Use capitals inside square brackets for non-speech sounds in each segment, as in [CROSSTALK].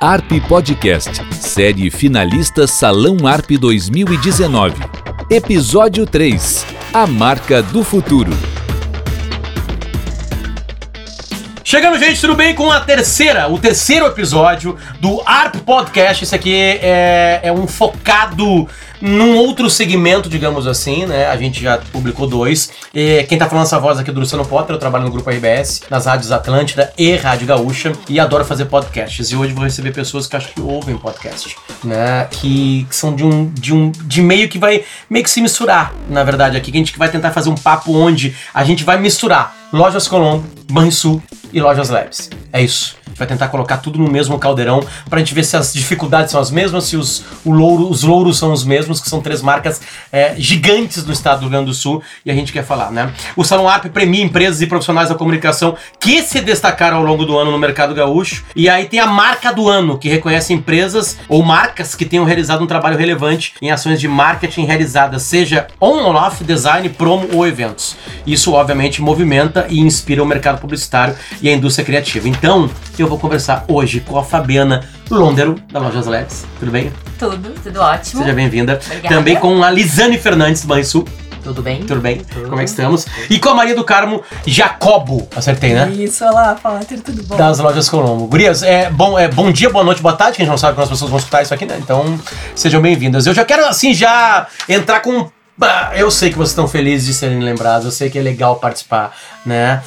ARP Podcast, série finalista Salão ARP 2019. Episódio 3 A Marca do Futuro. Chegamos, gente, tudo bem? Com a terceira, o terceiro episódio do ARP Podcast. Esse aqui é, é um focado num outro segmento, digamos assim, né? A gente já publicou dois. E quem tá falando essa voz aqui é do Luciano Potter, eu trabalho no grupo RBS, nas rádios Atlântida e Rádio Gaúcha, e adoro fazer podcasts. E hoje vou receber pessoas que acho que ouvem podcast, né? Que, que são de um, de um de meio que vai meio que se misturar, na verdade, aqui, que a gente vai tentar fazer um papo onde a gente vai misturar Lojas Colombo, Banrisul e Lojas Labs. É isso. Vai tentar colocar tudo no mesmo caldeirão pra gente ver se as dificuldades são as mesmas, se os, o louro, os louros são os mesmos, que são três marcas é, gigantes do estado do Rio Grande do Sul e a gente quer falar, né? O Salão ARP premia empresas e profissionais da comunicação que se destacaram ao longo do ano no mercado gaúcho. E aí tem a marca do ano, que reconhece empresas ou marcas que tenham realizado um trabalho relevante em ações de marketing realizadas, seja on ou off, design, promo ou eventos. Isso, obviamente, movimenta e inspira o mercado publicitário e a indústria criativa. Então, eu vou conversar hoje com a Fabiana Londero, da Lojas Labs. Tudo bem? Tudo, tudo ótimo. Seja bem-vinda. Obrigada. Também com a Lisane Fernandes, do Banrisul. Tudo bem? Tudo bem? Como é que estamos? E com a Maria do Carmo Jacobo. Acertei, né? Isso, olá, Potter, tudo bom? Das lojas Colombo. Gurias, é, bom, é, bom dia, boa noite, boa tarde, que a gente não sabe quando as pessoas vão escutar isso aqui, né? Então, sejam bem-vindas. Eu já quero, assim, já entrar com Eu sei que vocês estão felizes de serem lembrados, eu sei que é legal participar, né,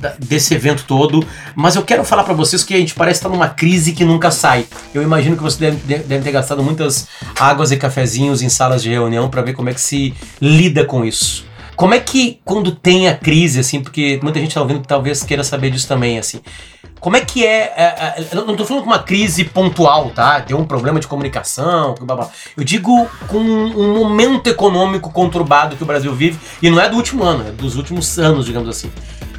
da- desse evento todo, mas eu quero falar pra vocês que a gente parece estar numa crise que nunca sai. Eu imagino que vocês devem, de- devem ter gastado muitas águas e cafezinhos em salas de reunião pra ver como é que se lida com isso. Como é que quando tem a crise, assim, porque muita gente tá ouvindo que talvez queira saber disso também, assim. Como é que é, é, é, não tô falando com uma crise pontual, tá? Deu um problema de comunicação, blá, blá. Eu digo com um momento econômico conturbado que o Brasil vive, e não é do último ano, é dos últimos anos, digamos assim.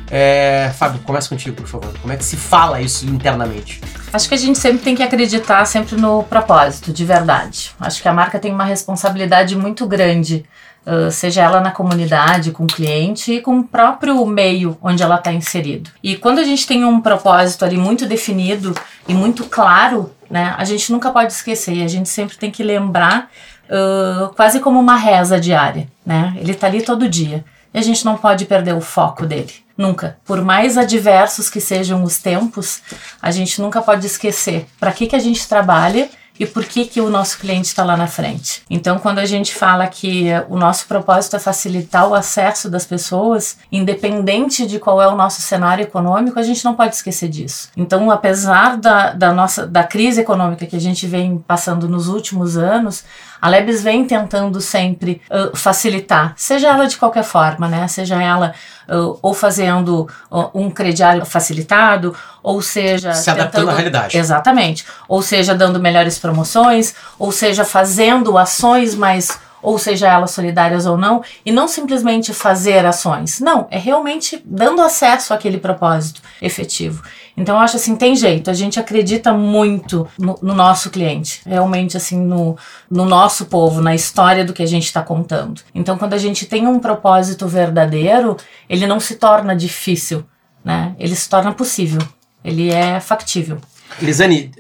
É, Fábio, começa contigo, por favor. Como é que se fala isso internamente? Acho que a gente sempre tem que acreditar sempre no propósito, de verdade. Acho que a marca tem uma responsabilidade muito grande, uh, seja ela na comunidade, com o cliente e com o próprio meio onde ela está inserido. E quando a gente tem um propósito ali muito definido e muito claro, né, a gente nunca pode esquecer. A gente sempre tem que lembrar, uh, quase como uma reza diária, né? Ele está ali todo dia. E a gente não pode perder o foco dele. Nunca. Por mais adversos que sejam os tempos, a gente nunca pode esquecer para que, que a gente trabalha e por que, que o nosso cliente está lá na frente. Então, quando a gente fala que o nosso propósito é facilitar o acesso das pessoas, independente de qual é o nosso cenário econômico, a gente não pode esquecer disso. Então, apesar da, da nossa da crise econômica que a gente vem passando nos últimos anos, a Lebes vem tentando sempre uh, facilitar, seja ela de qualquer forma, né? Seja ela uh, ou fazendo uh, um crediário facilitado, ou seja. Se adaptando à realidade. Exatamente. Ou seja, dando melhores promoções, ou seja, fazendo ações mais. Ou seja, elas solidárias ou não, e não simplesmente fazer ações. Não, é realmente dando acesso àquele propósito efetivo. Então eu acho assim, tem jeito, a gente acredita muito no, no nosso cliente, realmente assim, no, no nosso povo, na história do que a gente está contando. Então quando a gente tem um propósito verdadeiro, ele não se torna difícil, né? Ele se torna possível, ele é factível. Lisane,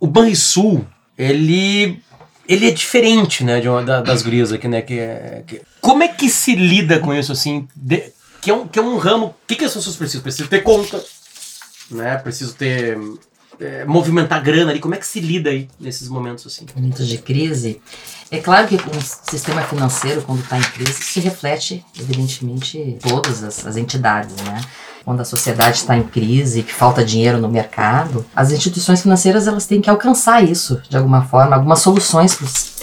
o Banrisul, ele. Ele é diferente, né, de uma, da- das gurias aqui, né? Que, é- que- como é que se lida com isso, assim? de- que, é um, que é um ramo. O que, que as pessoas precisam? Precisam ter conta, né? Preciso ter. é, movimentar grana ali. Como é que se lida aí nesses momentos, assim? momentos de crise, é claro que o sistema financeiro, quando está em crise, se reflete, evidentemente, em todas as, as entidades, né? Quando a sociedade está em crise, que falta dinheiro no mercado, as instituições financeiras elas têm que alcançar isso de alguma forma, algumas soluções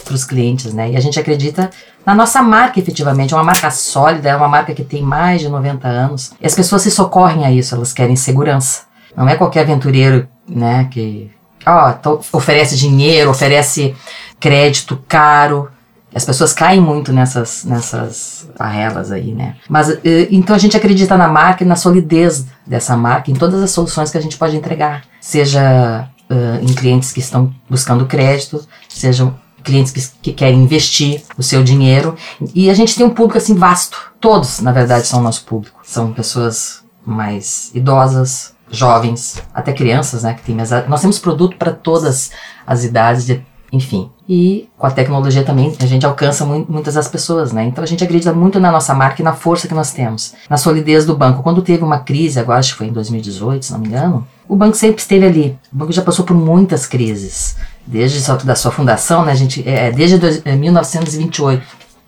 para os clientes, né? E a gente acredita na nossa marca, efetivamente. É uma marca sólida, é uma marca que tem mais de 90 anos. E as pessoas se socorrem a isso, elas querem segurança. Não é qualquer aventureiro, né, que ó, oferece dinheiro, oferece crédito caro. As pessoas caem muito nessas, nessas barrelas aí, né? Mas eh, então a gente acredita na marca e na solidez dessa marca, em todas as soluções que a gente pode entregar. Seja eh, em clientes que estão buscando crédito, sejam clientes que, que querem investir o seu dinheiro. E a gente tem um público assim vasto. Todos, na verdade, são nosso público. São pessoas mais idosas, jovens, até crianças, né? Que tem, nós temos produto para todas as idades, de, enfim. E com a tecnologia também a gente alcança mu muitas das pessoas, né? Então a gente acredita muito na nossa marca e na força que nós temos, na solidez do banco. Quando teve uma crise, agora acho que foi em 2018, se não me engano, o banco sempre esteve ali. O banco já passou por muitas crises, desde só da sua fundação, né? A gente é, desde dois, é, 1928,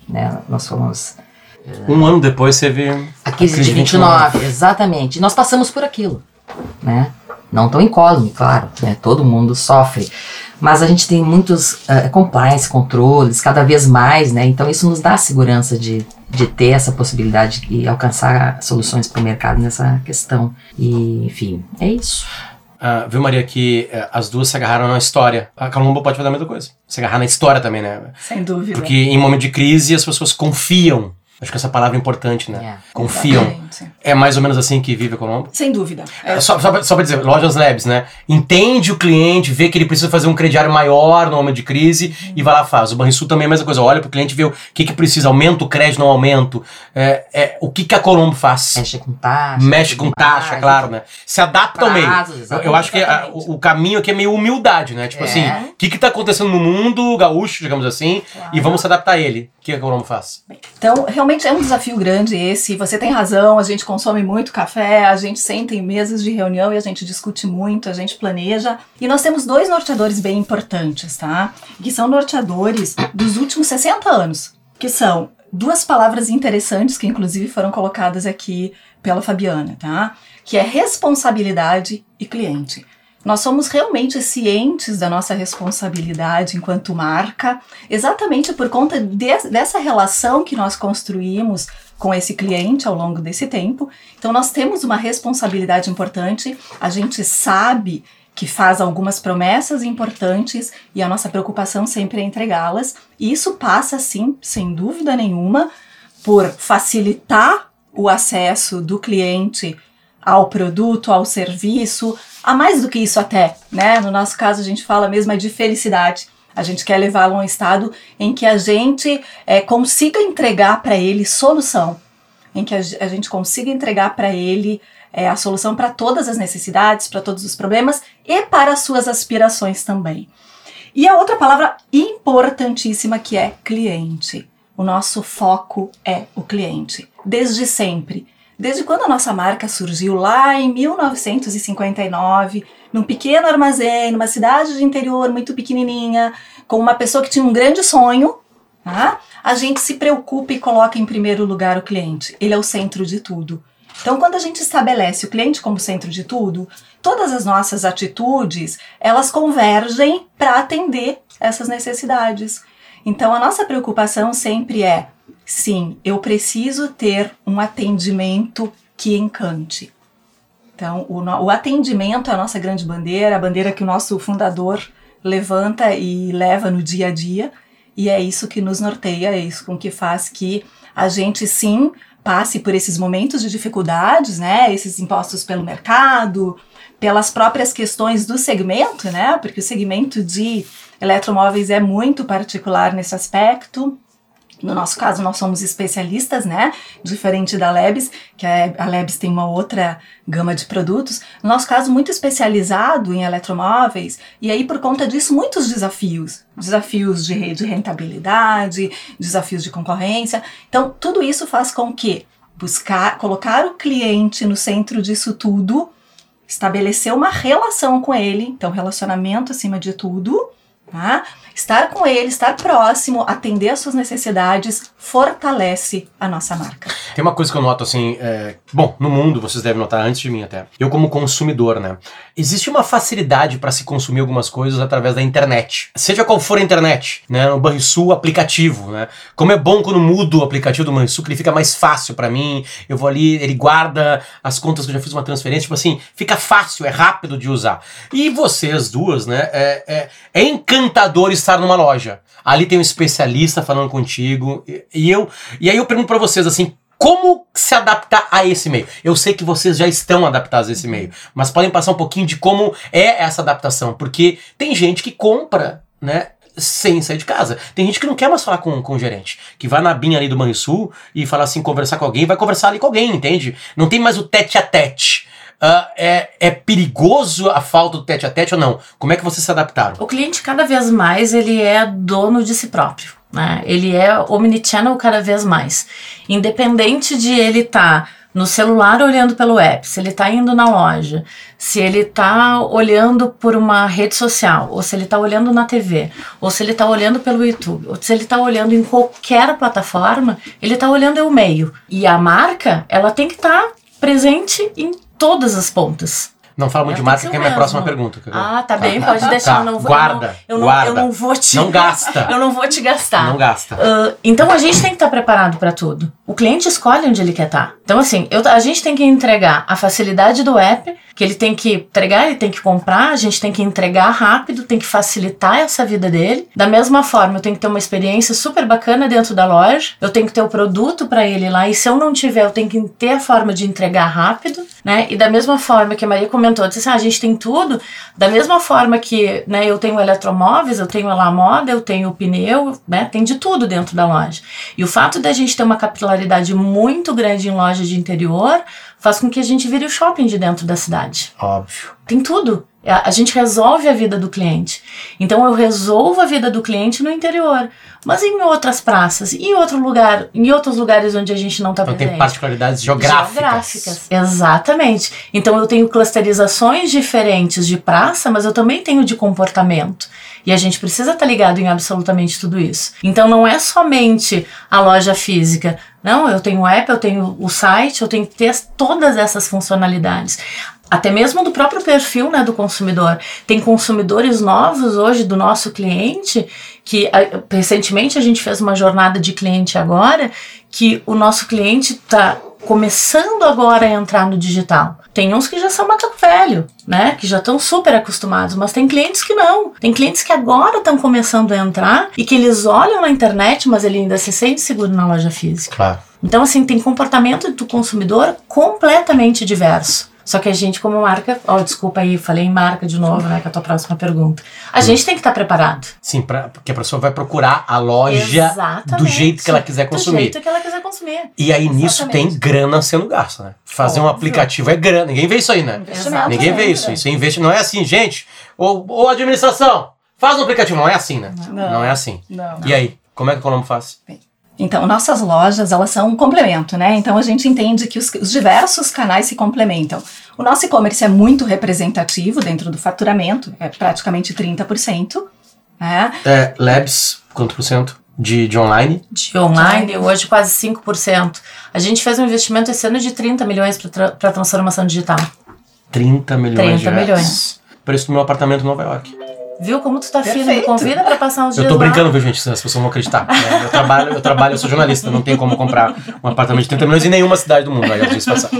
né? Nós fomos um ano depois teve a crise, a crise de 29, 29, exatamente. E nós passamos por aquilo, né? Não tão incólume, claro, né? Todo mundo sofre. Mas a gente tem muitos uh, compliance, controles, cada vez mais, né? Então isso nos dá a segurança de, de ter essa possibilidade de alcançar soluções para o mercado nessa questão. E, enfim, é isso. Uh, viu, Maria, que uh, as duas se agarraram na história. A Calumba pode fazer a mesma coisa. Se agarrar na história também, né? Sem dúvida. Porque em momento de crise as pessoas confiam Acho que essa palavra é importante, né? É, Confiam. Exatamente. É mais ou menos assim que vive a Colombo? Sem dúvida. É. Só, só, pra, só pra dizer, Lojas Labs, né? Entende o cliente, vê que ele precisa fazer um crediário maior no momento de crise uhum. e vai lá faz. O Banrisul também é a mesma coisa. Olha pro cliente ver o que, que precisa, aumenta o crédito, não aumento. É, é, o que, que a Colombo faz? Mexe com taxa. Mexe com taxa, claro, né? Se adapta ao meio. Eu, eu, acho que a, o, o, caminho aqui é meio humildade, né? Tipo é. assim, o que, que tá acontecendo no mundo gaúcho, digamos assim, claro. e vamos se adaptar a ele. Que a Colombo faz? Então, realmente é um desafio grande esse. Você tem razão, a gente consome muito café, a gente senta em mesas de reunião e a gente discute muito, a gente planeja. E nós temos dois norteadores bem importantes, tá? Que são norteadores dos últimos 60 anos, que são duas palavras interessantes que inclusive foram colocadas aqui pela Fabiana, tá? Que é responsabilidade e cliente. Nós somos realmente cientes da nossa responsabilidade enquanto marca, exatamente por conta de, dessa relação que nós construímos com esse cliente ao longo desse tempo. Então, nós temos uma responsabilidade importante, a gente sabe que faz algumas promessas importantes e a nossa preocupação sempre é entregá-las. E isso passa, sim, sem dúvida nenhuma, por facilitar o acesso do cliente ao produto, ao serviço, a mais do que isso até, né? No nosso caso a gente fala mesmo é de felicidade. A gente quer levá-lo a um estado em que a gente é, consiga entregar para ele solução, em que a, a gente consiga entregar para ele é, a solução para todas as necessidades, para todos os problemas e para as suas aspirações também. E a outra palavra importantíssima que é cliente. O nosso foco é o cliente, desde sempre. Desde quando a nossa marca surgiu lá em 1959, num pequeno armazém, numa cidade de interior muito pequenininha, com uma pessoa que tinha um grande sonho, tá? a gente se preocupa e coloca em primeiro lugar o cliente. Ele é o centro de tudo. Então, quando a gente estabelece o cliente como centro de tudo, todas as nossas atitudes, elas convergem para atender essas necessidades. Então, a nossa preocupação sempre é Sim, eu preciso ter um atendimento que encante. Então, o, o atendimento é a nossa grande bandeira, a bandeira que o nosso fundador levanta e leva no dia a dia, e é isso que nos norteia, é isso com que faz que a gente sim passe por esses momentos de dificuldades, né? Esses impostos pelo mercado, pelas próprias questões do segmento, né? Porque o segmento de eletromóveis é muito particular nesse aspecto. No nosso caso, nós somos especialistas, né? Diferente da Lebes, que a Lebes tem uma outra gama de produtos. No nosso caso, muito especializado em eletromóveis, e aí, por conta disso, muitos desafios. Desafios de, de rentabilidade, desafios de concorrência. Então, tudo isso faz com que buscar, colocar o cliente no centro disso tudo, estabelecer uma relação com ele, então, relacionamento acima de tudo, tá? Estar com ele, estar próximo, atender às suas necessidades, fortalece a nossa marca. Tem uma coisa que eu noto assim, é, bom, no mundo, vocês devem notar antes de mim até. Eu como consumidor, né? Existe uma facilidade para se consumir algumas coisas através da internet. Seja qual for a internet, né? No Banrisul aplicativo, né? Como é bom quando mudo o aplicativo do Banrisul, que ele fica mais fácil para mim. Eu vou ali, ele guarda as contas que eu já fiz uma transferência, tipo assim, fica fácil, é rápido de usar. E vocês duas, né? É, é, é encantador estar numa loja. Ali tem um especialista falando contigo. E, eu. E aí eu pergunto para vocês assim. Como se adaptar a esse meio? Eu sei que vocês já estão adaptados a esse meio, mas podem passar um pouquinho de como é essa adaptação, porque tem gente que compra, né, sem sair de casa. Tem gente que não quer mais falar com, com o gerente, que vai na binha ali do Banrisul e fala assim, conversar com alguém, vai conversar ali com alguém, entende? Não tem mais o tete a tete. Ah, é, é perigoso a falta do tete a tete ou não? Como é que vocês se adaptaram? O cliente cada vez mais ele é dono de si próprio, né? Ele é omnichannel cada vez mais. Independente de ele estar tá no celular olhando pelo app, se ele está indo na loja, se ele está olhando por uma rede social, ou se ele está olhando na TV, ou se ele está olhando pelo YouTube, ou se ele está olhando em qualquer plataforma, ele está olhando o meio. E a marca, ela tem que estar tá presente em todas as pontas. Não fala muito de marca, que é a minha próxima pergunta. Ah, tá bem, pode deixar. Tá. Eu não vou, guarda, eu não, guarda. Eu não vou te. Não gasta. [LAUGHS] eu não vou te gastar. Não gasta. Uh, então a gente tem que estar tá preparado para tudo. O cliente escolhe onde ele quer estar. Tá. Então, assim, eu, a gente tem que entregar a facilidade do app, que ele tem que entregar, ele tem que comprar, a gente tem que entregar rápido, tem que facilitar essa vida dele. Da mesma forma, eu tenho que ter uma experiência super bacana dentro da loja, eu tenho que ter o produto para ele lá, e se eu não tiver, eu tenho que ter a forma de entregar rápido, né? E da mesma forma que a Maria comentou, disse assim, ah, a gente tem tudo, da mesma forma que né, eu tenho eletromóveis, eu tenho lá moda, eu tenho pneu, né? Tem de tudo dentro da loja. E o fato da gente ter uma capilaridade muito grande em loja de interior faz com que a gente vire o shopping de dentro da cidade. Óbvio. Tem tudo. A gente resolve a vida do cliente. Então eu resolvo a vida do cliente no interior, mas em outras praças, em outro lugar, em outros lugares onde a gente não está então, presente. Tem particularidades geográficas. Geográficas. Exatamente. Então eu tenho clusterizações diferentes de praça, mas eu também tenho de comportamento. E a gente precisa estar tá ligado em absolutamente tudo isso. Então não é somente a loja física. Não, eu tenho o app, eu tenho o site, eu tenho que ter todas essas funcionalidades até mesmo do próprio perfil né, do consumidor. Tem consumidores novos hoje do nosso cliente que recentemente a gente fez uma jornada de cliente agora que o nosso cliente está começando agora a entrar no digital. Tem uns que já são macaco velho, né? Que já estão super acostumados, mas tem clientes que não. Tem clientes que agora estão começando a entrar e que eles olham na internet, mas ele ainda se sente seguro na loja física. Claro. Então, assim, tem comportamento do consumidor completamente diverso. Só que a gente, como marca, ó, oh, desculpa aí, falei em marca de novo, né? Que é a tua próxima pergunta. A gente tem que estar tá preparado. Sim, pra, porque a pessoa vai procurar a loja Exatamente. do jeito que ela quiser consumir. Do jeito que ela quiser consumir. E aí Exatamente. nisso tem grana sendo gasta, né? Fazer Óbvio. um aplicativo é grana. Ninguém vê isso aí, né? Exato. Ninguém vê isso. Isso é investimento. Não é assim, gente. Ou, ou administração, faz um aplicativo. Não é assim, né? Não, não é assim. Não. E aí, como é que o Colombo faz? Bem. Então, nossas lojas, elas são um complemento, né? Então, a gente entende que os, os diversos canais se complementam. O nosso e-commerce é muito representativo dentro do faturamento, é praticamente 30%. Né? É, Labs, quanto por cento? De, de online? De online, hoje quase 5%. A gente fez um investimento esse ano de 30 milhões para tra transformação digital. 30 milhões 30 milhões. Preço do meu apartamento em Nova York. Viu como tu tá firme? Me convida pra passar uns dias Eu tô brincando, viu, gente? As pessoas vão acreditar. Né? Eu trabalho, eu trabalho, eu sou jornalista, não tem como comprar um apartamento de 30 milhões em nenhuma cidade do mundo, aí eu disse passar.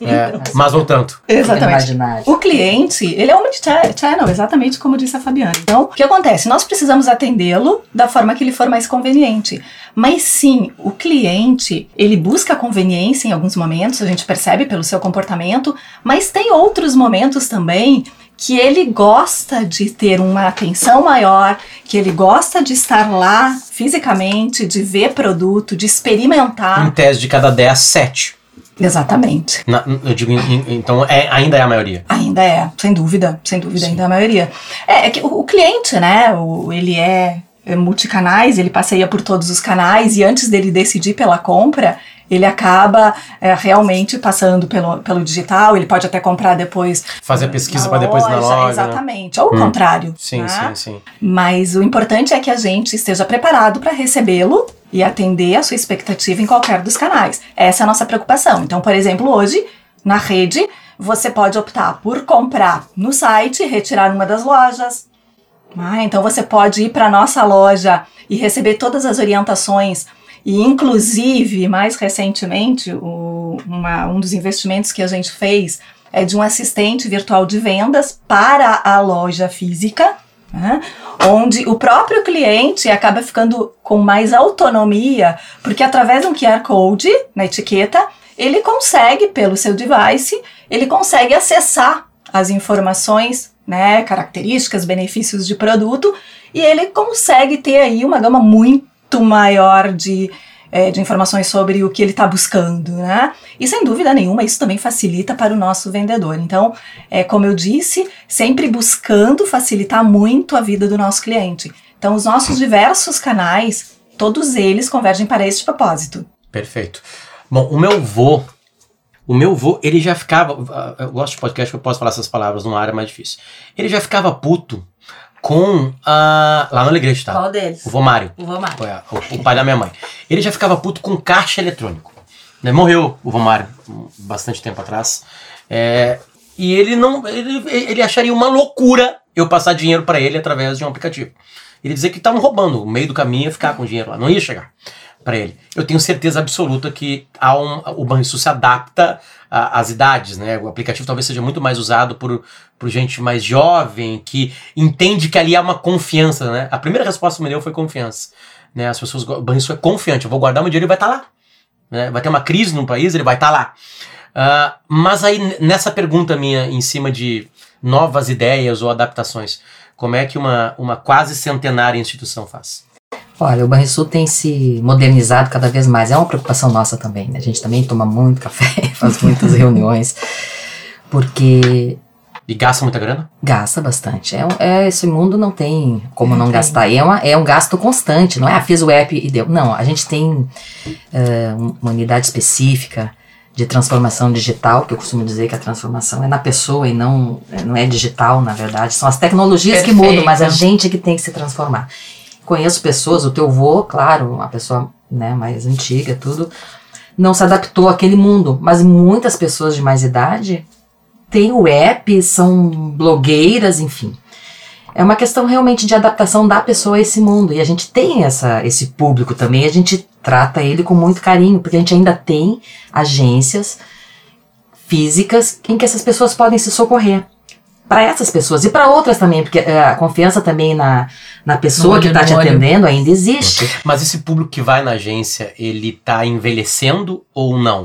É, mas não tanto. Exatamente. O cliente, ele é omnichannel, exatamente como disse a Fabiana. Então, o que acontece? Nós precisamos atendê-lo da forma que lhe for mais conveniente. Mas sim, o cliente, ele busca conveniência em alguns momentos, a gente percebe pelo seu comportamento, mas tem outros momentos também que ele gosta de ter uma atenção maior, que ele gosta de estar lá fisicamente, de ver produto, de experimentar. Em tese de cada 10, 7. Exatamente. Na, eu digo, então é, ainda é a maioria. Ainda é, sem dúvida, sem dúvida, Sim. ainda é a maioria. É, é que o, o, cliente, né, o, ele é, é multicanais, ele passeia por todos os canais e antes dele decidir pela compra, ele acaba é, realmente passando pelo, pelo digital, ele pode até comprar depois. Fazer pesquisa para depois na loja. Né? Exatamente. Né? Ou o hum. contrário. Sim, né? sim, sim. Mas o importante é que a gente esteja preparado para recebê-lo e atender a sua expectativa em qualquer dos canais. Essa é a nossa preocupação. Então, por exemplo, hoje, na rede, você pode optar por comprar no site, retirar uma das lojas. Ah, então você pode ir para nossa loja e receber todas as orientações e, inclusive, mais recentemente, o, uma, um dos investimentos que a gente fez é de um assistente virtual de vendas para a loja física, né? onde o próprio cliente acaba ficando com mais autonomia, porque através de um QR Code na etiqueta, ele consegue, pelo seu device, ele consegue acessar as informações, né, características, benefícios de produto, e ele consegue ter aí uma gama muito muito maior de é, de informações sobre o que ele está buscando, né? E sem dúvida nenhuma, isso também facilita para o nosso vendedor. Então, é, como eu disse, sempre buscando facilitar muito a vida do nosso cliente. Então, os nossos diversos canais, todos eles convergem para esse propósito. Perfeito. Bom, o meu vô, o meu vô, ele já ficava. Eu gosto de podcast que eu posso falar essas palavras numa área mais difícil. Ele já ficava puto com a. Lá no Alegrete, tá? Qual deles? O vô Mário. O vô Mário. Foi a- o, o pai da minha mãe. Ele já ficava puto com caixa eletrônico. Né? Morreu o vô Mário um, bastante tempo atrás. É, e ele não. Ele, ele acharia uma loucura eu passar dinheiro para ele através de um aplicativo. Ele dizia que estavam roubando, o meio do caminho ia ficar com dinheiro lá, não ia chegar para ele. Eu tenho certeza absoluta que há um, o Banrisul se adapta às idades, né? O aplicativo talvez seja muito mais usado por, por gente mais jovem, que entende que ali há uma confiança, né? A primeira resposta que me deu foi confiança. Né? As pessoas, o Banrisul é confiante, eu vou guardar meu dinheiro e vai estar lá. Né? Vai ter uma crise no país, ele vai estar lá. Ah, mas aí, nessa pergunta minha, em cima de novas ideias ou adaptações, como é que uma, uma quase centenária instituição faz? Olha, o Banrisul tem se modernizado cada vez mais. É uma preocupação nossa também. Né? A gente também toma muito café, [LAUGHS] faz muitas reuniões, porque E gasta muita grana? gasta bastante. É, é- esse mundo não tem como não tem. gastar. E É, uma- é um gasto constante, não é? Ah, fiz o app e deu. Não, a gente tem é, um- uma unidade específica de transformação digital, que eu costumo dizer que a transformação é na pessoa e não, não é digital, na verdade. São as tecnologias que Perfeito. mudam, mas a gente que tem que se transformar. Conheço pessoas, o teu vô, claro, uma pessoa né, mais antiga, tudo, não se adaptou àquele mundo, mas muitas pessoas de mais idade têm o app, são blogueiras, enfim. É uma questão realmente de adaptação da pessoa a esse mundo. E a gente tem essa, esse público também, a gente trata ele com muito carinho, porque a gente ainda tem agências físicas em que essas pessoas podem se socorrer. Para essas pessoas e para outras também, porque eh, a confiança também na, na pessoa No que olho está te olho. atendendo ainda existe. Mas esse público que vai na agência, ele tá envelhecendo ou não?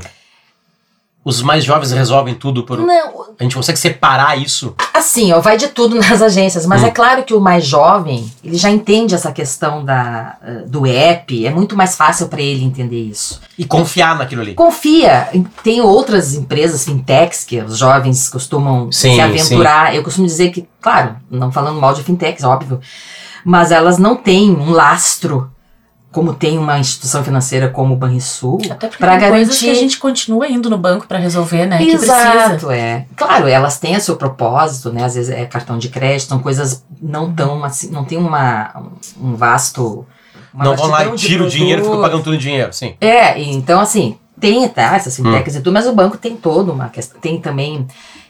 Os mais jovens resolvem tudo por. Não, A gente consegue separar isso? Assim, ó, vai de tudo nas agências, mas Hum. é claro que o mais jovem, ele já entende essa questão da, eh, do app, é muito mais fácil para ele entender isso. E confiar naquilo ali. Confia, em- tem outras empresas fintechs que os jovens costumam Sim, se aventurar. Eu costumo dizer que, claro, não falando mal de fintechs, óbvio, mas elas não têm um lastro como tem uma instituição financeira como o Banrisul Até porque para coisas garantir que a gente continua indo no banco para resolver, né? Que precisa. Exato, é. Claro, elas têm o seu propósito, né? Às vezes é cartão de crédito, são coisas não tão assim, não tem uma um vasto uma não vão lá e tiram o dinheiro e ficam produto. pagando tudo em dinheiro, sim. É, então assim, tem tá, essas Hum. fintechs e tudo, mas o banco tem todo uma questão, tem também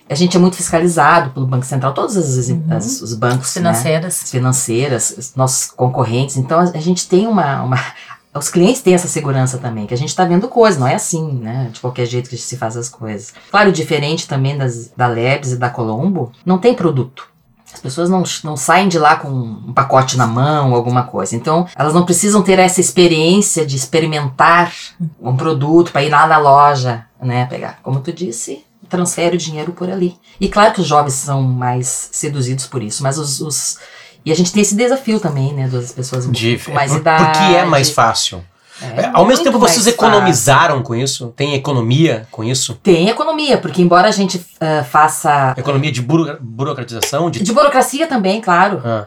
a gente é muito fiscalizado pelo Banco Central, todos as, Uhum. as- os bancos né? Financeiras. as financeiras, os nossos concorrentes. Então a, a gente tem uma, uma- [LAUGHS] Os clientes têm essa segurança também, que a gente está vendo coisas, não é assim, né? De qualquer jeito que se faz as coisas. Claro, diferente também das, da Lebs e da Colombo, não tem produto. As pessoas não, não saem de lá com um pacote na mão ou alguma coisa. Então, elas não precisam ter essa experiência de experimentar um produto para ir lá na loja, né? Pegar. Como tu disse, transfere o dinheiro por ali. E claro que os jovens são mais seduzidos por isso, mas os. os- e a gente tem esse desafio também, né? Das pessoas De, com mais idade. Porque é mais fácil. É, Ao mesmo tempo, vocês fácil. economizaram com isso? Tem economia com isso? Tem economia, porque embora a gente ah, faça. Economia de buro- burocratização? De... De burocracia também, claro. Ah,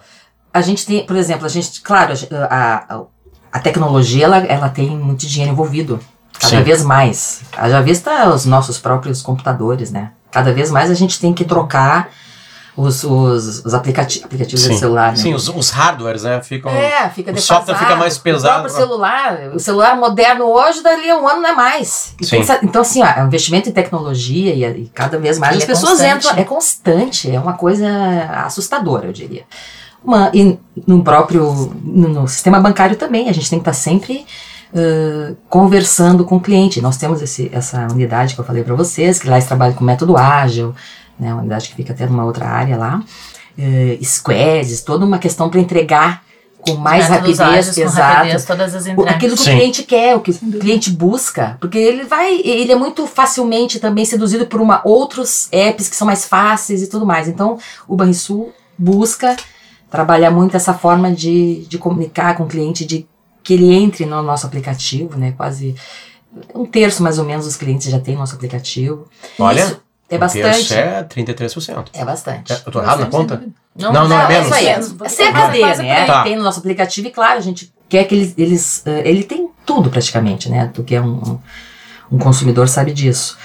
A gente tem, por exemplo, a gente, claro, a, a, a tecnologia ela, ela tem muito dinheiro envolvido. Cada Sim. vez mais. Já vista os nossos próprios computadores, né? Cada vez mais a gente tem que trocar os, os, os aplicati aplicativos sim, de celular. Né? sim os, os hardwares, né? Ficam. É, fica o defasado. software fica mais pesado. O próprio celular, o celular moderno hoje, dali a um ano não é mais. E pensa- então, assim, ó, é um investimento em tecnologia e, e cada vez mais Ele as é pessoas constante. entram. É constante, é uma coisa assustadora, eu diria. Uma, e no próprio no, no sistema bancário também, a gente tem que estar sempre ãh, conversando com o cliente. Nós temos esse, essa unidade que eu falei para vocês, que lá eles trabalham com método ágil, né, uma unidade que fica até numa outra área lá, eh, squads, toda uma questão para entregar com mais Métodos rapidez, exato, rapidez, todas as o- entregas. aquilo que Sim. o cliente quer, o que o cliente busca, porque ele vai, ele é muito facilmente também seduzido por uma outros apps que são mais fáceis e tudo mais. Então, o Banrisul busca trabalhar muito essa forma de, de comunicar com o cliente, de que ele entre no nosso aplicativo, né? Quase um terço mais ou menos dos clientes já tem nosso aplicativo. Olha, Isso é um bastante. terço é 33%. É bastante. É, Eu tô errado na conta? Não, Não, não, é é menos. menos. É cerca dele, né? Tá. Tem no nosso aplicativo e, claro, a gente quer que eles. eles eh, ele tem tudo praticamente, né? Tu que é um, um- um consumidor sabe disso.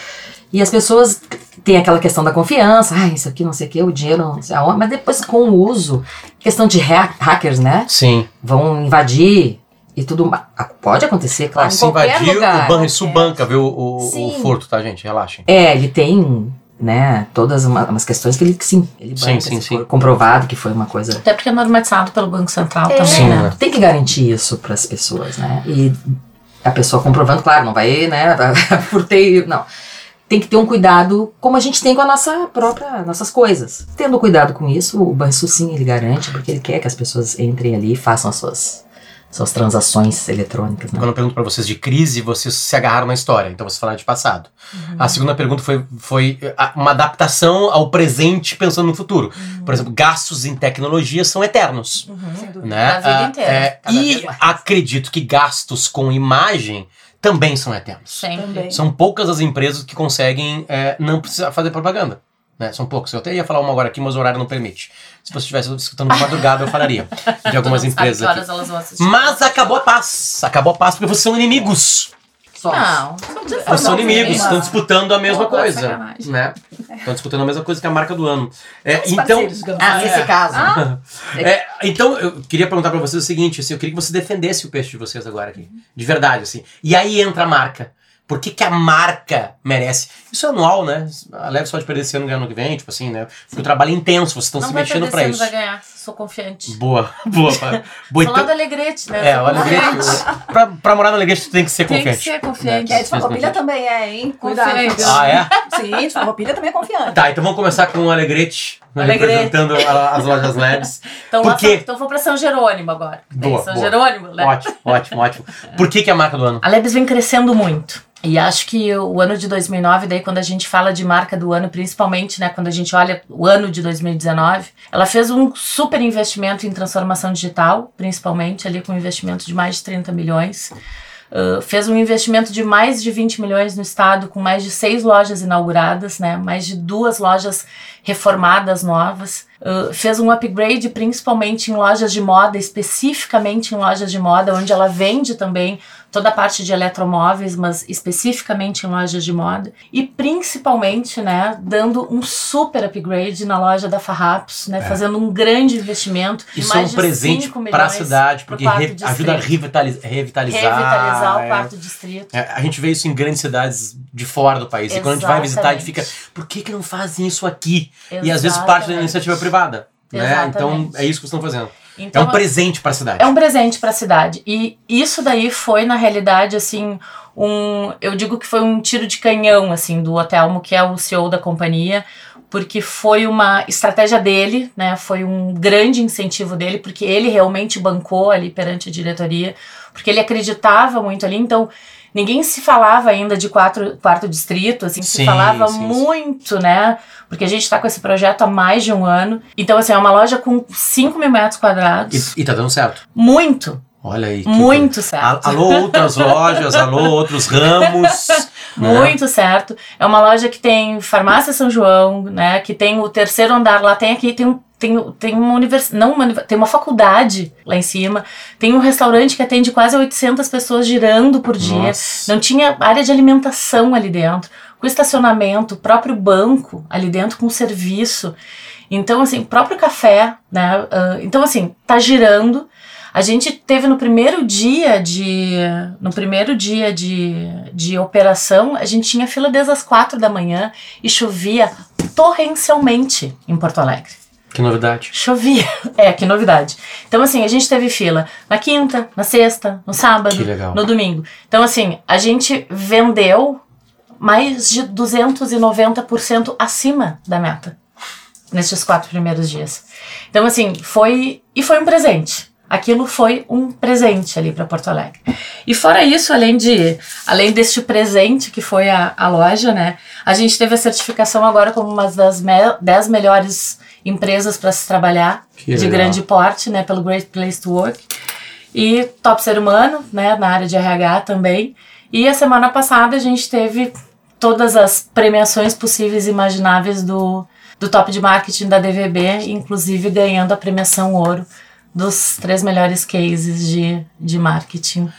E as pessoas têm aquela questão da confiança, ah, isso aqui não sei o que, o dinheiro não sei aonde, mas depois com o uso, questão de ha- hackers, né? Sim. Vão invadir e tudo. Pode acontecer, claro, Ah, se invadir, lugar. o Banrisul banca, viu? O, o Sim. furto, tá, gente? Relaxem. É, ele tem, né, todas uma- umas questões que ele, sim, ele Sim, banca, sim, se sim. for comprovado que foi uma coisa Até porque é normatizado pelo Banco Central É, também, Sim, né? né? tem que garantir isso para as pessoas, né? E a pessoa comprovando, claro, não vai, né, [LAUGHS] furtei, não. Tem que ter um cuidado, como a gente tem com a nossa própria, nossas coisas. Tendo cuidado com isso, o Banrisul sim, ele garante, porque ele quer que as pessoas entrem ali e façam as suas, suas transações eletrônicas, né? Quando eu pergunto pra vocês de crise, vocês se agarraram na história, então vocês falaram de passado. Uhum. A segunda pergunta foi, foi uma adaptação ao presente pensando no futuro. Uhum. Por exemplo, gastos em tecnologia são eternos. Né? A vida Ah, inteira, é, e acredito que gastos com imagem também são eternos. Sempre. Também. São poucas as empresas que conseguem é, não precisar fazer propaganda. Né? São poucos. Eu até ia falar uma agora aqui, mas o horário não permite. Se você estivesse escutando de madrugada, eu falaria. De [LAUGHS] algumas não empresas aqui. Mas acabou a paz. Acabou a paz porque vocês são inimigos. Não, Vocês são não, inimigos, sim. estão disputando a mesma tá coisa. Né? [LAUGHS] Estão disputando a mesma coisa que a marca do ano. É, Os então, Ah, nesse caso. [LAUGHS] é, então, eu queria perguntar pra vocês o seguinte: assim, eu queria que você defendesse o peixe de vocês agora aqui. De verdade, assim. E aí entra a marca. Por que, que a marca merece? Isso é anual, né? A Leve só de perder esse ano ganhar ano que vem, tipo assim, né? Porque o trabalho é intenso, vocês estão Não se mexendo ano, isso. vai ganhar. Sou confiante. Boa, [LAUGHS] boa. [LAUGHS] boa Falar então, do Alegrete, né? é, o Alegrete. pra, pra morar no Alegrete, tu tem que ser Tem que confiante. ser confiante. E a de Farroupilha também é, hein? Cuidado. Confiante. Ah, é? [LAUGHS] Sim, de Farroupilha também é confiante. Tá, então vamos começar com o Alegrete, né, Alegrete. representando as lojas Labs. [LAUGHS] Então, Por lá quê? só- então vou pra São Jerônimo agora. Boa, São boa. Jerônimo, né? Ótimo, ótimo, ótimo. [LAUGHS] Por que, que é a marca do ano? A Lebes vem crescendo muito. E acho que o ano de 2009, daí quando a gente fala de marca do ano, principalmente, né, quando a gente olha o ano de 2019, ela fez um super investimento em transformação digital, principalmente ali com um investimento de mais de 30 milhões. Uh, fez um investimento de mais de 20 milhões no estado, com mais de seis lojas inauguradas, né, mais de duas lojas reformadas novas. Uh, fez um upgrade principalmente em lojas de moda, especificamente em lojas de moda, onde ela vende também toda a parte de eletromóveis, mas especificamente em lojas de moda. E principalmente, né, dando um super upgrade na loja da Farrapos, né, fazendo um grande investimento. É. Isso é um de presente 5 para a cidade, porque re- ajuda a revitaliz- revitalizar. Revitalizar é. o quarto distrito. É, a gente vê isso em grandes cidades de fora do país. E quando a gente vai visitar, a gente fica, Exatamente. por que, que não fazem isso aqui? E às vezes parte da Exatamente. iniciativa privada. Né? Então Exatamente. é isso que estão fazendo. Então, é um presente para a cidade. É um presente para a cidade. E isso daí foi, na realidade, assim, um. Eu digo que foi um tiro de canhão, assim, do Otelmo, que é o CEO da companhia, porque foi uma estratégia dele, né? Foi um grande incentivo dele, porque ele realmente bancou ali perante a diretoria, porque ele acreditava muito ali. Então. Ninguém se falava ainda de quatro, quarto distrito, assim, Sim, se falava sim, sim. muito, né? Porque a gente está com esse projeto há mais de um ano. Então, assim, é uma loja com 5 mil metros quadrados. E, e tá dando certo. Muito, Olha aí. muito A- certo. Alô, outras lojas, alô, outros ramos. [LAUGHS] né? Muito certo. É uma loja que tem farmácia São João, né? Que tem o terceiro andar lá, tem aqui, tem um. Tem, tem uma universidade, não uma, tem uma faculdade lá em cima, tem um restaurante que atende quase 800 pessoas girando por dia, Nossa. não tinha área de alimentação ali dentro, com estacionamento, próprio banco ali dentro com serviço. Então, assim, próprio café, né? ah, então, assim, tá girando. A gente teve no primeiro dia de. No primeiro dia de, de operação, a gente tinha fila desde as quatro da manhã e chovia torrencialmente em Porto Alegre. Que novidade. Chovia. [LAUGHS] É, que novidade. Então, assim, a gente teve fila na quinta, na sexta, no sábado, Que legal. no domingo. Então, assim, a gente vendeu mais de 290% acima da meta nesses quatro primeiros dias. Então, assim, foi. E foi um presente. Aquilo foi um presente ali para Porto Alegre. E fora isso, além de além deste presente que foi a, a loja, né? A gente teve a certificação agora como uma das me 10 melhores empresas para se trabalhar Que de legal. grande porte, né? Pelo Great Place to Work. e top ser humano, né, na área de RH também. E a semana passada a gente teve todas as premiações possíveis e imagináveis do, do top de marketing da DVB, inclusive ganhando a premiação ouro dos três melhores cases de, de marketing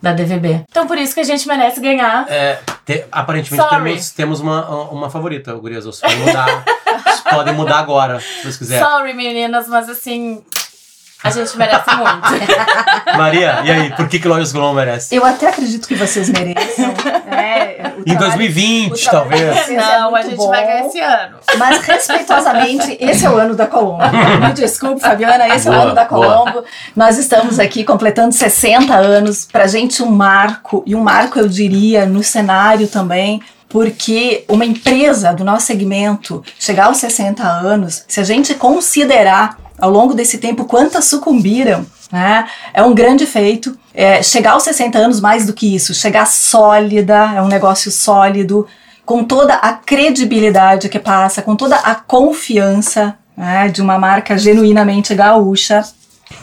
da DVB. Então por isso que a gente merece ganhar. É, te- aparentemente Sorry. temos, temos uma, uma favorita, Gurias. Vocês podem mudar. [LAUGHS] Vocês podem mudar agora, se vocês quiserem. Sorry, meninas, mas assim, a gente merece muito. [LAUGHS] Maria, e aí, por que que Lojas Globo merece? Eu até acredito que vocês mereçam. [LAUGHS] né? O Em trabalho- 2020, o trabalho de talvez. vocês é Não, a gente bom, vai ganhar esse ano. Mas respeitosamente, [LAUGHS] esse é o ano da Colombo. Me desculpe, Fabiana, esse é o Boa, ano da boa. Colombo. Nós estamos aqui completando 60 anos. Pra gente, um marco, e um marco, eu diria, no cenário também. Porque uma empresa do nosso segmento chegar aos 60 anos, se a gente considerar ao longo desse tempo quantas sucumbiram, né, é um grande feito. É, chegar aos 60 anos, mais do que isso, chegar sólida, é um negócio sólido, com toda a credibilidade que passa, com toda a confiança né, de uma marca genuinamente gaúcha.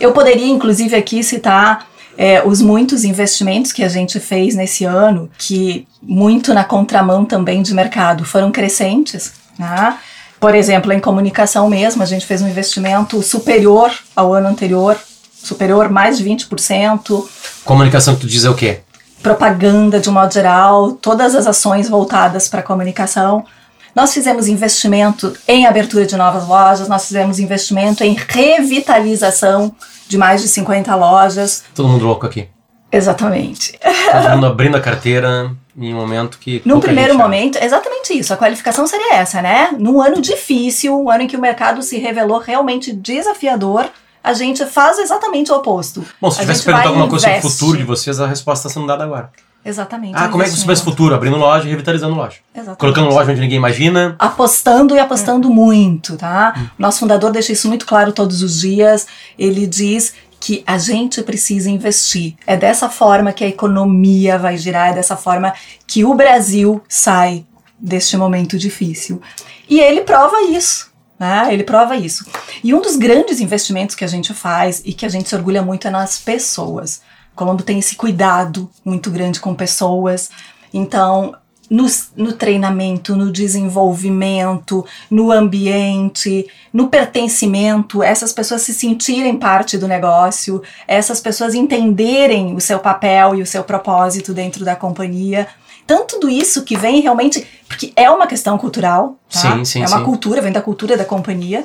Eu poderia, inclusive, aqui citar é, os muitos investimentos que a gente fez nesse ano, que muito na contramão também de mercado foram crescentes. Né? Por exemplo, em comunicação mesmo, a gente fez um investimento superior ao ano anterior, superior mais de 20%, Comunicação que tu diz é o quê? propaganda de um modo geral, todas as ações voltadas para a comunicação. Nós fizemos investimento em abertura de novas lojas, nós fizemos investimento em revitalização de mais de 50 lojas. Todo mundo louco aqui. Exatamente. Todo mundo abrindo a carteira em um momento que. Num primeiro gente momento, exatamente isso. A qualificação seria essa, né? Num ano difícil, um ano em que o mercado se revelou realmente desafiador, a gente faz exatamente o oposto. Bom, se A tivesse perguntado alguma coisa sobre o futuro de vocês, a resposta está sendo dada agora. Exatamente. Ah, o como é que você investimento. futuro? Abrindo loja e revitalizando loja. Exatamente. Colocando loja onde ninguém imagina. apostando e apostando muito, tá? Nosso fundador deixa isso muito claro todos os dias. Ele diz que a gente precisa investir. É dessa forma que a economia vai girar, é dessa forma que o Brasil sai deste momento difícil. E ele prova isso. Né? Ele prova isso. E um dos grandes investimentos que a gente faz e que a gente se orgulha muito é nas pessoas. Colombo tem esse cuidado muito grande com pessoas. Então, no, no treinamento, no desenvolvimento, no ambiente, no pertencimento, essas pessoas se sentirem parte do negócio, essas pessoas entenderem o seu papel e o seu propósito dentro da companhia. Tanto tudo isso que vem realmente, porque é uma questão cultural, tá? Sim, sim, é uma sim. cultura, vem da cultura da companhia,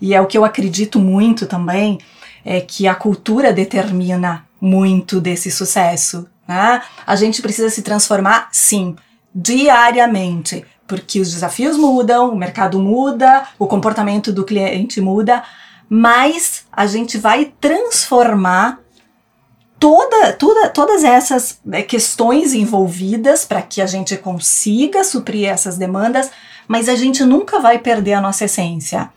e é o que eu acredito muito também, é que a cultura determina muito desse sucesso. Né? A gente precisa se transformar, sim, diariamente, porque os desafios mudam, o mercado muda, o comportamento do cliente muda, mas a gente vai transformar toda, toda, todas essas né, questões envolvidas para que a gente consiga suprir essas demandas, mas a gente nunca vai perder a nossa essência,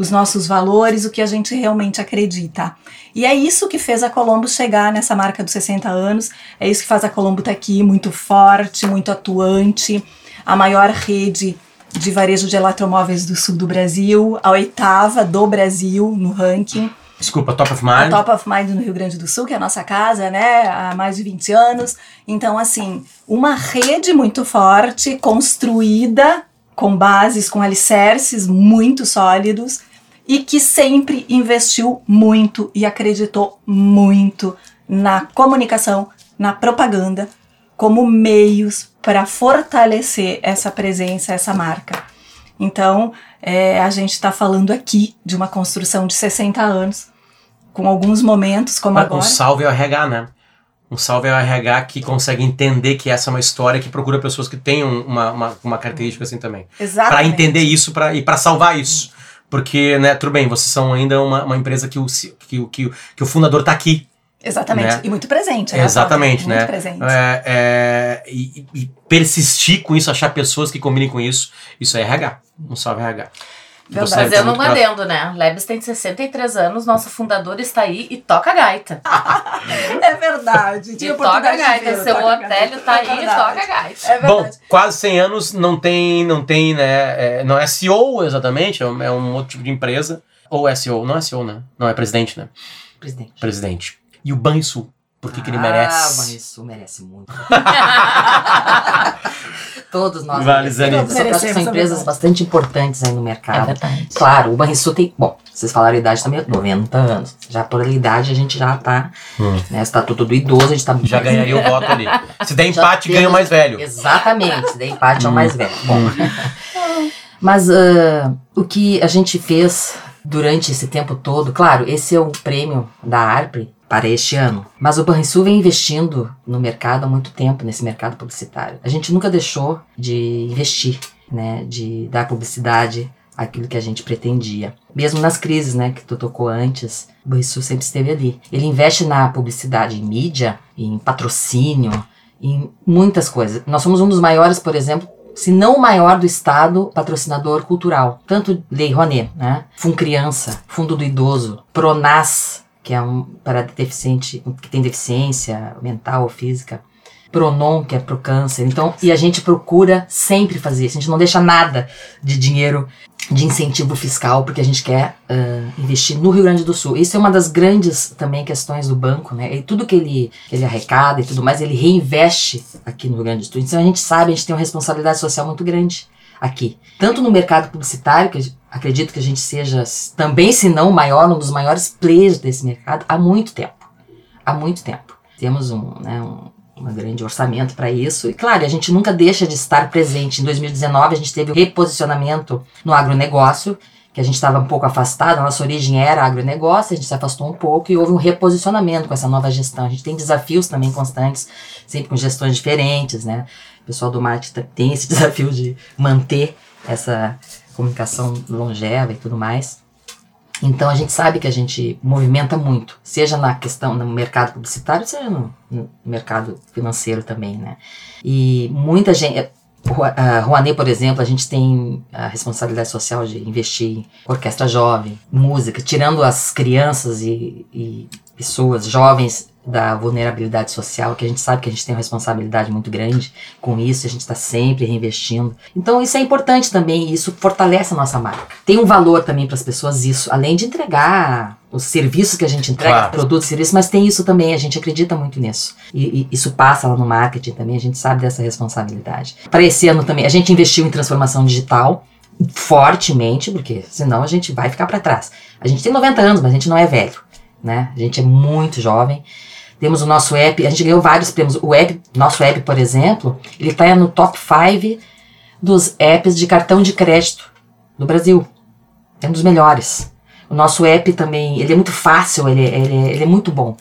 os nossos valores, o que a gente realmente acredita. E é isso que fez a Colombo chegar nessa marca dos 60 anos, é isso que faz a Colombo estar aqui muito forte, muito atuante, a maior rede de varejo de eletromóveis do sul do Brasil, a oitava do Brasil no ranking. Desculpa, top of A mind. Top of Mind no Rio Grande do Sul, que é a nossa casa, né, há mais de 20 anos. Então, assim, uma rede muito forte, construída com bases, com alicerces muito sólidos e que sempre investiu muito e acreditou muito na comunicação, na propaganda, como meios para fortalecer essa presença, essa marca. Então, é, a gente está falando aqui de uma construção de 60 anos, com alguns momentos como Um agora. salve ao RH, né? Um salve ao RH que consegue entender que essa é uma história que procura pessoas que tenham uma, uma, uma característica assim também. Exatamente. entender isso pra, e pra salvar isso. Porque, né, tudo bem, vocês são ainda uma, uma empresa que o, que, que, que o fundador tá aqui. Exatamente. né? E muito presente, né? Exatamente, né? Muito presente. É, é, e, e persistir com isso, achar pessoas que combinem com isso, isso é RH. Um salve RH. Verdade. Fazendo um muito pra- adendo, né? Lebes tem 63 anos, nosso fundador está aí e toca gaita. [LAUGHS] É verdade. E Tive a toca gaita. ver, Seu Otélio tá É aí e toca gaita. É Bom, verdade. quase 100 anos não tem, não tem, né? é, não é CEO exatamente, é um, é um outro tipo de empresa. Ou é CEO, não é CEO, né? Não, é presidente, né? Presidente. Presidente. E o Banrisul, por que que ele Ah, o merece? Banrisul merece muito. [LAUGHS] Todos nós Vale, merecemos. Zanita. Eu acho que Merecemos, são é empresas bastante importantes aí no É mercado. verdade. Claro, o Banrisul tem. Bom, vocês falaram a idade também, 90 anos. Já por idade a gente já tá. Hum. Né, estatuto do idoso, a gente tá. Já ganharia o voto ali. [LAUGHS] Se der empate, ganha o mais velho. Exatamente, daí empate é o Hum. mais velho. Bom. [LAUGHS] Mas ah, o que a gente fez durante esse tempo todo, claro, esse é o prêmio da ARPRE para este ano. Mas o Banrisul vem investindo no mercado há muito tempo, nesse mercado publicitário. A gente nunca deixou de investir, né, de dar publicidade àquilo que a gente pretendia. Mesmo nas crises, né, que tu tocou antes, o Banrisul sempre esteve ali. Ele investe na publicidade em mídia, em patrocínio, em muitas coisas. Nós somos um dos maiores, por exemplo, se não o maior do estado patrocinador cultural. Tanto Lei Rouanet, né? Fun Criança, Fundo do Idoso, Pronas, que é um para deficiente, que tem deficiência mental ou física. Pronon, que é pro câncer. Então, e a gente procura sempre fazer isso. A gente não deixa nada de dinheiro de incentivo fiscal, porque a gente quer ah, investir no Rio Grande do Sul. Isso é uma das grandes também questões do banco, né? E tudo que ele, que ele arrecada e tudo mais, ele reinveste aqui no Rio Grande do Sul. Então a gente sabe, a gente tem uma responsabilidade social muito grande aqui. Tanto no mercado publicitário, que acredito que a gente seja também, se não maior, um dos maiores players desse mercado há muito tempo. Há muito tempo. Temos um, né, um, um grande orçamento para isso. E claro, a gente nunca deixa de estar presente. Em 2019, a gente teve o reposicionamento no agronegócio, que a gente estava um pouco afastado, a nossa origem era agronegócio, a gente se afastou um pouco e houve um reposicionamento com essa nova gestão. A gente tem desafios também constantes, sempre com gestões diferentes, né? O pessoal do marketing tem esse [LAUGHS] desafio de manter essa comunicação longeva e tudo mais. Então a gente sabe que a gente movimenta muito, seja na questão no mercado publicitário, seja no, no mercado financeiro também, né? E muita gente, Ro- a Rouanet, por exemplo, a gente tem a responsabilidade social de investir em orquestra jovem, música, tirando as crianças e, e pessoas jovens da vulnerabilidade social, que a gente sabe que a gente tem uma responsabilidade muito grande com isso, a gente está sempre reinvestindo. Então isso é importante também, e isso fortalece a nossa marca. Tem um valor também para as pessoas isso, além de entregar os serviços que a gente entrega, Claro. produtos, serviços, mas tem isso também, a gente acredita muito nisso. E, e isso passa lá no marketing também, a gente sabe dessa responsabilidade. Para esse ano também, a gente investiu em transformação digital fortemente, porque senão a gente vai ficar para trás. A gente tem 90 anos, mas a gente não é velho, né? A gente é muito jovem. Temos o nosso app, a gente ganhou vários prêmios. O app, nosso app, por exemplo, ele está no top 5 dos apps de cartão de crédito do Brasil. É um dos melhores. O nosso app também, ele é muito fácil, ele, é- ele, é- ele é muito bom.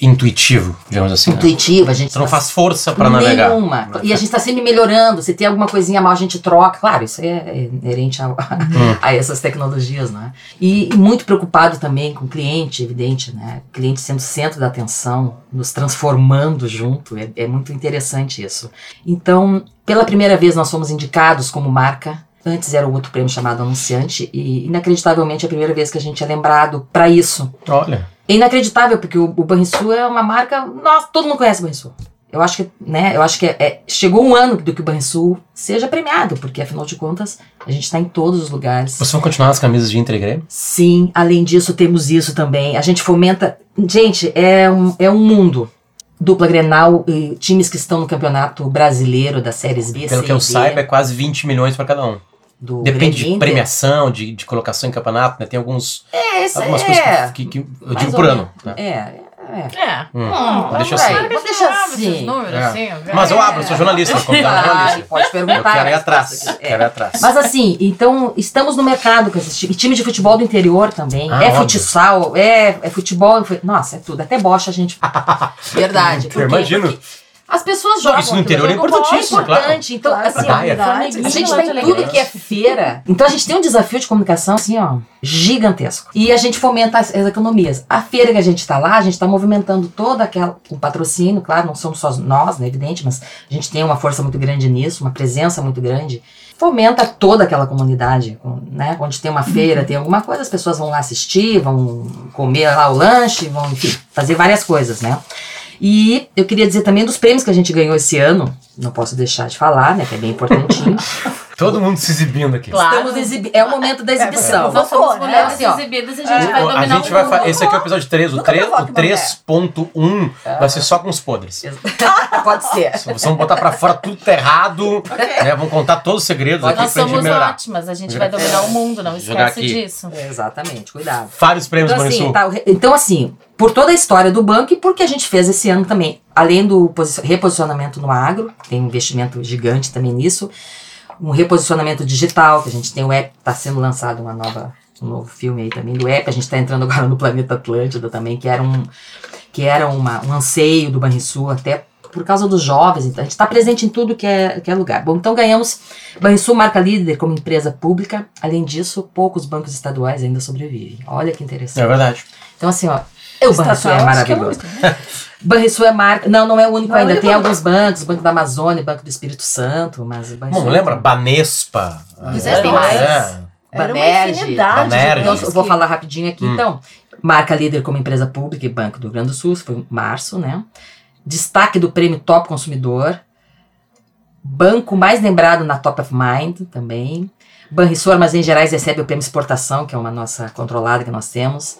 Intuitivo, digamos assim. né? Intuitivo, a gente Você não tá faz força pra navegar. Nenhuma. E a gente está sempre melhorando. Se tem alguma coisinha mal, a gente troca. Claro, isso é inerente a, Hum. [LAUGHS] a essas tecnologias, né? E, e muito preocupado também com o cliente, evidente, né? O cliente sendo centro da atenção, nos transformando junto. É, é muito interessante isso. Então, pela primeira vez, nós fomos indicados como marca. Antes era o outro prêmio chamado Anunciante, e inacreditavelmente é a primeira vez que a gente é lembrado para isso. Olha. É inacreditável, porque o, o Banrisul é uma marca. Nossa, todo mundo conhece o Banrisul. Eu acho que, né, eu acho que é- é- chegou um ano do que o Banrisul seja premiado, porque afinal de contas, a gente está em todos os lugares. Vocês vão continuar nas camisas de Inter e Grêmio? Sim, além disso, temos isso também. A gente fomenta. Gente, é um, é um mundo. Dupla Grenal e times que estão no campeonato brasileiro das séries B, Pelo C que eu saiba, é quase 20 milhões pra cada um. Do Depende Grêmio de Inter. premiação, de, de colocação em campeonato, né? Tem alguns, É, isso algumas é. coisas que, que, que eu digo por ano. né? É, é. É. Hum. Hum, Deixa vai, assim. Vou deixar assim. números, É. assim, Mas eu abro, eu sou jornalista, Ai, jornalista. pode perguntar. Eu quero ir mas atrás. É. Quero ir atrás. Mas assim, então estamos no mercado com esses times. E time de futebol do interior também. Ah, é óbvio. futsal, é, é futebol. é fu- Nossa, é tudo. Até bocha a gente. [LAUGHS] Verdade. Imagino. Porque as pessoas jogam. Isso no interior é importantíssimo, É importante. Então, Claro, assim, ó, a gente tá em tudo que é feira. Então a gente tem um desafio de comunicação, assim, ó, gigantesco. E a gente fomenta as, as economias. A feira que a gente tá lá, a gente tá movimentando toda aquela. O patrocínio, claro, não somos só nós, né, evidente, mas a gente tem uma força muito grande nisso, uma presença muito grande. Fomenta toda aquela comunidade, com- né? Onde tem uma feira, tem alguma coisa, as pessoas vão lá assistir, vão comer lá o lanche, vão, enfim, fazer várias coisas, né? E eu queria dizer também dos prêmios que a gente ganhou esse ano, não posso deixar de falar, né, que é bem importantinho. [LAUGHS] Todo mundo se exibindo aqui. Claro. Estamos exibi- É o momento da exibição. Vou Nós somos né? mulheres Assim, exibidas e a gente vai O- dominar a gente o vai Esse aqui é o episódio 3. O, Nunca 3, provoque o uma 3.1 vai ser só com os podres. [LAUGHS] [LAUGHS] Pode ser. Vamos botar pra fora tudo tá errado. né? Vamos contar todos os segredos aqui Nós pra gente somos melhorar. ótimas, a gente vai dominar o mundo, não Jogar esquece aqui. disso. Exatamente, cuidado. Vários prêmios, Então Banrisul. assim, tá, então, assim, por toda a história do banco e porque a gente fez esse ano também, além do posi- reposicionamento no agro, tem um investimento gigante também nisso, um reposicionamento digital, que a gente tem o app, está sendo lançado uma nova, um novo filme aí também do app, a gente está entrando agora no Planeta Atlântida também, que era um, que era uma, um anseio do Banrisul, até por causa dos jovens, então a gente está presente em tudo que é, que é lugar. Bom, então ganhamos Banrisul marca líder como empresa pública, além disso, poucos bancos estaduais ainda sobrevivem. Olha que interessante. É verdade. Então, assim, ó, o Banrisul é é maravilhoso. né? [LAUGHS] Banrisul é marca. Não, não é o único Não é ainda. Tem alguns bancos, Banco da Amazônia, Banco do Espírito Santo, mas o Banrisul. Bom, lembra? Banespa. É. mais. É. Era uma Banerj. infinidade de Banerj. Então, bancos eu vou falar rapidinho aqui. Hum. Então, marca líder como empresa pública e Banco do Rio Grande do Sul, foi em março, né? Destaque do prêmio Top Consumidor. Banco mais lembrado na Top of Mind também. Banrisul Armazém Gerais recebe o prêmio Exportação, que é uma nossa controlada que nós temos.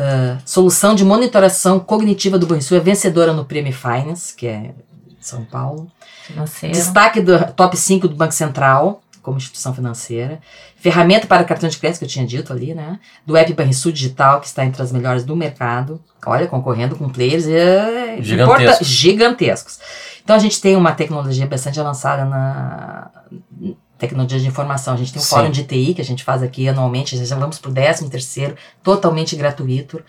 Ah, solução de monitoração cognitiva do Banrisul é vencedora no prêmio Finance, que é São Paulo. Financeiro. Destaque do top 5 do Banco Central, como instituição financeira. Ferramenta para cartão de crédito, que eu tinha dito ali, né? Do app Banrisul Digital, que está entre as melhores do mercado. Olha, concorrendo com players é, Gigantescos. importa- gigantescos. Então a gente tem uma tecnologia bastante avançada na tecnologia de informação. A gente tem um Sim. fórum de TI que a gente faz aqui anualmente, já vamos para o 13 terceiro, totalmente gratuito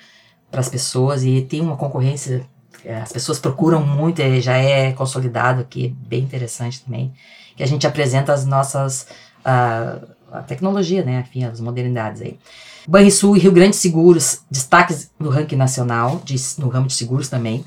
para as pessoas e tem uma concorrência é, as pessoas procuram muito, é, já é consolidado aqui, bem interessante também, que a gente apresenta as nossas, ah, a tecnologia, né, enfim, as modernidades aí. Banrisul e Rio Grande Seguros, destaques no ranking nacional, de, no ramo de seguros também.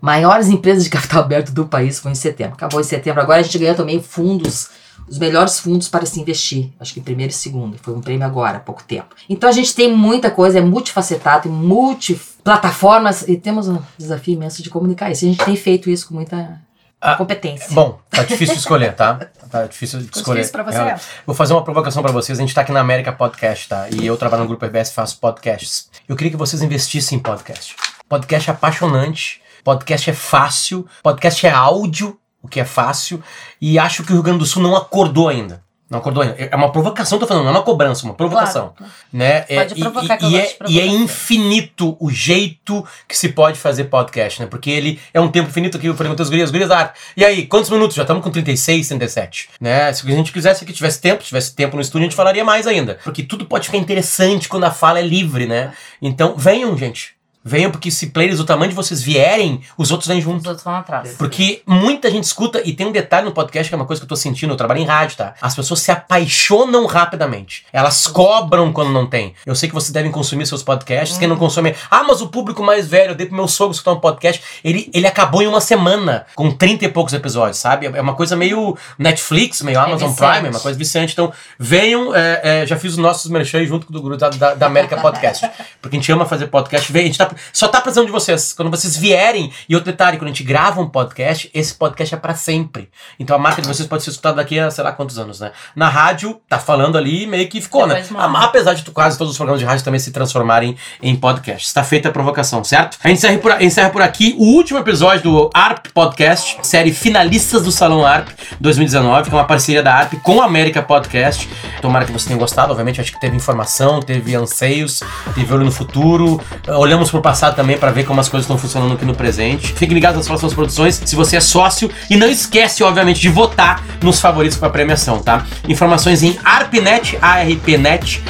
Maiores empresas de capital aberto do país foi em setembro. Acabou em setembro. Agora a gente ganhou também fundos, os melhores fundos para se investir. Acho que primeiro e segundo. Foi um prêmio agora, há pouco tempo. Então a gente tem muita coisa, é multifacetado, multiplataformas e temos um desafio imenso de comunicar isso. A gente tem feito isso com muita Ah, competência. Bom, tá difícil de escolher, tá? Tá difícil de escolher. difícil pra você? É. Vou fazer uma provocação pra vocês. A gente tá aqui na América Podcast, tá? E eu trabalho no Grupo RBS e faço podcasts. Eu queria que vocês investissem em podcast. Podcast é apaixonante, podcast é fácil, podcast é áudio, o que é fácil, e acho que o Rio Grande do Sul não acordou ainda. Não acordou ainda. É uma provocação, tô falando, não é uma cobrança, uma provocação. Né? É, Pode e- provocar, e, que e, é, e é infinito o jeito que se pode fazer podcast, né? Porque ele é um tempo infinito aqui, eu perguntei aos gurias, gurias, ah, e aí, quantos minutos? Já estamos com 36, 37, né? Se a gente quisesse que tivesse tempo, tivesse tempo no estúdio, a gente falaria mais ainda. Porque tudo pode ficar interessante quando a fala é livre, né? Então, venham, gente. Venham, porque se players do tamanho de vocês vierem, os outros vêm junto. Os outros vão atrás. Porque muita gente escuta, e tem um detalhe no podcast que é uma coisa que eu tô sentindo, eu trabalho em rádio, tá? As pessoas se apaixonam rapidamente. Elas cobram quando não tem. Eu sei que vocês devem consumir seus podcasts, quem não consome. Ah, mas o público mais velho, eu dei pro meu sogro escutar um podcast, ele, ele acabou em uma semana, com 30 e poucos episódios, sabe? É uma coisa meio Netflix, meio Amazon viciante. Prime, é uma coisa viciante. Então, venham, é, é, já fiz os nossos merchan junto com o do grupo da, da, da América Podcast. [LAUGHS] Porque a gente ama fazer podcast. Vem, a gente tá, só tá precisando de vocês. Quando vocês vierem, e outro detalhe, quando a gente grava um podcast, esse podcast é pra sempre. Então a marca de vocês pode ser escutada daqui a sei lá quantos anos, né? Na rádio, tá falando ali, meio que ficou, Depois né? morre. Apesar de quase todos os programas de rádio também se transformarem em podcast. Está feita a provocação, certo? A gente encerra por, encerra por aqui o último episódio do ARP Podcast, série Finalistas do Salão ARP 2019, que é uma parceria da ARP com a América Podcast. Tomara que você tenha gostado, obviamente, acho que teve informação, teve anseios, teve olho no futuro. Olhamos pro passado também para ver como as coisas estão funcionando aqui no presente. Fiquem ligados nas próximas produções, se você é sócio. E não esquece, obviamente, de votar nos favoritos para premiação, tá? Informações em arpnet, arpnet.com.br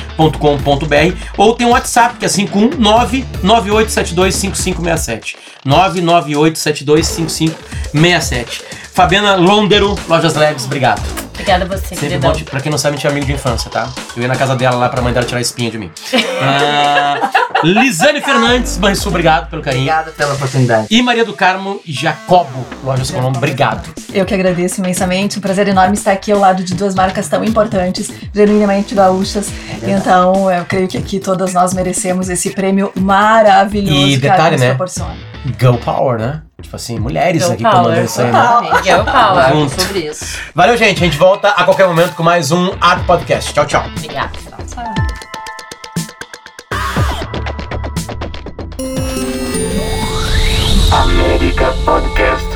ou tem um WhatsApp que é 51998725567. 998725567. Fabiana Londero, Lojas Leves, obrigado. Obrigada a você, Sempre queridão. bom, te- pra quem não sabe, a gente é amigo de infância, tá? Eu ia na casa dela lá pra mãe dela tirar a espinha de mim. [LAUGHS] Ah, Lisane Fernandes, Banrisul, obrigado pelo carinho. Obrigada pela oportunidade. E Maria do Carmo Jacobo, Lojas Colombo, obrigado. Eu que agradeço imensamente. Um prazer enorme estar aqui ao lado de duas marcas tão importantes, genuinamente gaúchas. Então, eu creio que aqui todas nós merecemos esse prêmio maravilhoso E detalhe, né? proporciona. Go Power, né? Tipo assim, mulheres Girl aqui power, comandando isso aí, né? Girl power. Junto. sobre isso. Valeu, gente. A gente volta a qualquer momento com mais um Art Podcast. Tchau, tchau. Obrigada. América Podcast.